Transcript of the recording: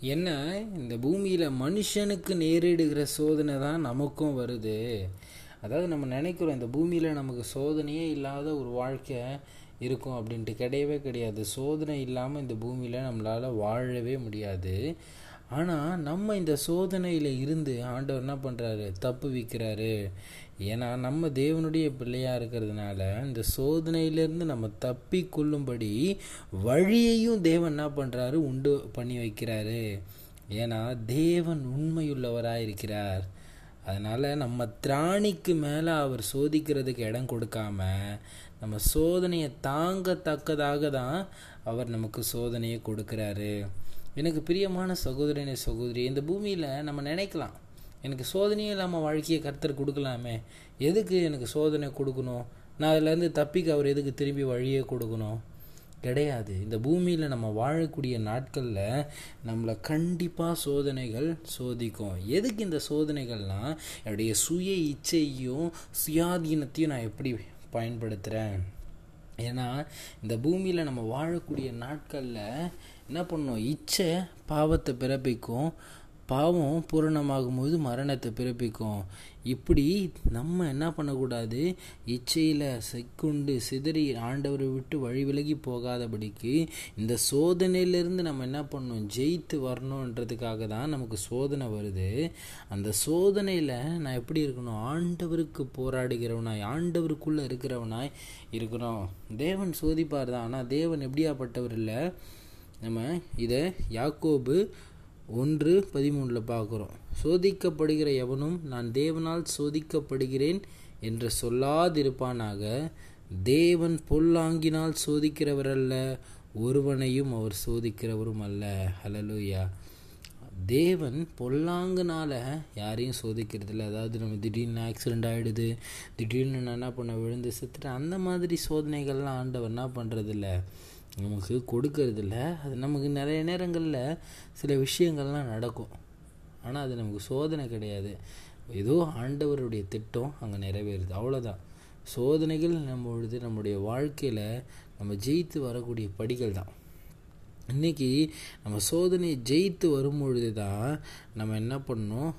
என்ன? இந்த பூமியில் மனுஷனுக்கு நேரிடுகிற சோதனை தான் நமக்கும் வருது. அதாவது நம்ம நினைக்கிறோம் இந்த பூமியில் நமக்கு சோதனையே இல்லாத ஒரு வாழ்க்கை இருக்கும் அப்படின்ட்டு. கிடையவே கிடையாது. சோதனை இல்லாமல் இந்த பூமியில் நம்மளால் வாழவே முடியாது. ஆனால் நம்ம இந்த சோதனையில் இருந்து ஆண்டவர் என்ன பண்ணுறாரு தப்பு விற்கிறாரு ஏன்னா நம்ம தேவனுடைய பிள்ளையாக இருக்கிறதுனால இந்த சோதனையிலேருந்து நம்ம தப்பி கொள்ளும்படி வழியையும் தேவன் என்ன பண்ணுறாரு உண்டு பண்ணி வைக்கிறாரு. ஏன்னா தேவன் உண்மையுள்ளவராக இருக்கிறார் அதனால் நம்ம திராணிக்கு மேலே அவர் சோதிக்கிறதுக்கு இடம் கொடுக்காம நம்ம சோதனையை தாங்கத்தக்கதாக தான் அவர் நமக்கு சோதனையை கொடுக்குறாரு. எனக்கு பிரியமான சகோதரனே சகோதரி இந்த பூமியில் நம்ம நினைக்கலாம். எனக்கு சோதனையே இல்லாமல் வாழ்க்கையை கர்த்தர் கொடுக்கலாமே. எதுக்கு எனக்கு சோதனை கொடுக்கணும்? நான் அதுலேருந்து தப்பிக்க அவர் எதுக்கு திரும்பி வழியே கொடுக்கணும்? கிடையாது. இந்த பூமியில் நம்ம வாழக்கூடிய நாட்களில் நம்மளை கண்டிப்பாக சோதனைகள் சோதிக்கும். எதுக்கு இந்த சோதனைகள்லாம் என்னுடைய சுய இச்சையும் சுயாதீனத்தையும் நான் எப்படி பயன்படுத்துகிறேன் ஏன்னா இந்த பூமியில் நம்ம வாழக்கூடிய நாட்களில் என்ன பண்ணோம்? இச்சை பாவத்தை பிறப்பிக்கும். பாவம் பூரணமாகும்போது மரணத்தை பிறப்பிக்கும். இப்படி நம்ம என்ன பண்ணக்கூடாது? இச்சையில் செக்குண்டு சிதறி ஆண்டவரை விட்டு வழி விலகி போகாதபடிக்கு இந்த சோதனையிலேருந்து நம்ம என்ன பண்ணணும்? ஜெயித்து வரணுன்றதுக்காக தான் நமக்கு சோதனை வருது. அந்த சோதனையில் நான் எப்படி இருக்கணும்? ஆண்டவருக்கு போராடுகிறவனாய் ஆண்டவருக்குள்ளே இருக்கிறவனாய் இருக்கிறோம் தேவன் சோதிப்பார் தான். ஆனால் தேவன் எப்படியாப்பட்டவர் இல்லை. நம்ம இதை யாக்கோபு ஒன்று பதிமூணில் பார்க்குறோம். சோதிக்கப்படுகிற எவனும் நான் தேவனால் சோதிக்கப்படுகிறேன் என்று சொல்லாதிருப்பானாக தேவன் பொல்லாங்கினால் சோதிக்கிறவர் அல்ல ஒருவனையும் அவர் சோதிக்கிறவரும் அல்ல. ஹலலூயா தேவன் பொல்லாங்கனால யாரையும் சோதிக்கிறதில்ல. அதாவது நம்ம திடீர்னு ஆக்சிடெண்ட் ஆகிடுது திடீர்னு நான் என்ன பண்ண விழுந்து செத்துட்டு அந்த மாதிரி சோதனைகள்லாம் ஆண்டவர் என்ன பண்ணுறதில்ல நமக்கு கொடுக்கறதில்ல. அது நமக்கு நிறைய நேரங்களில் சில விஷயங்கள்லாம் நடக்கும். ஆனால் அது நமக்கு சோதனை கிடையாது. ஏதோ ஆண்டவருடைய திட்டம் அங்கே நிறைவேறுது. அவ்வளோதான் சோதனைகள் நம்ம பொழுது நம்முடைய வாழ்க்கையில் நம்ம ஜெயித்து வரக்கூடிய படிகள் தான். இன்றைக்கி நம்ம சோதனையை ஜெயித்து வரும்பொழுது தான் நம்ம என்ன பண்ணணும்?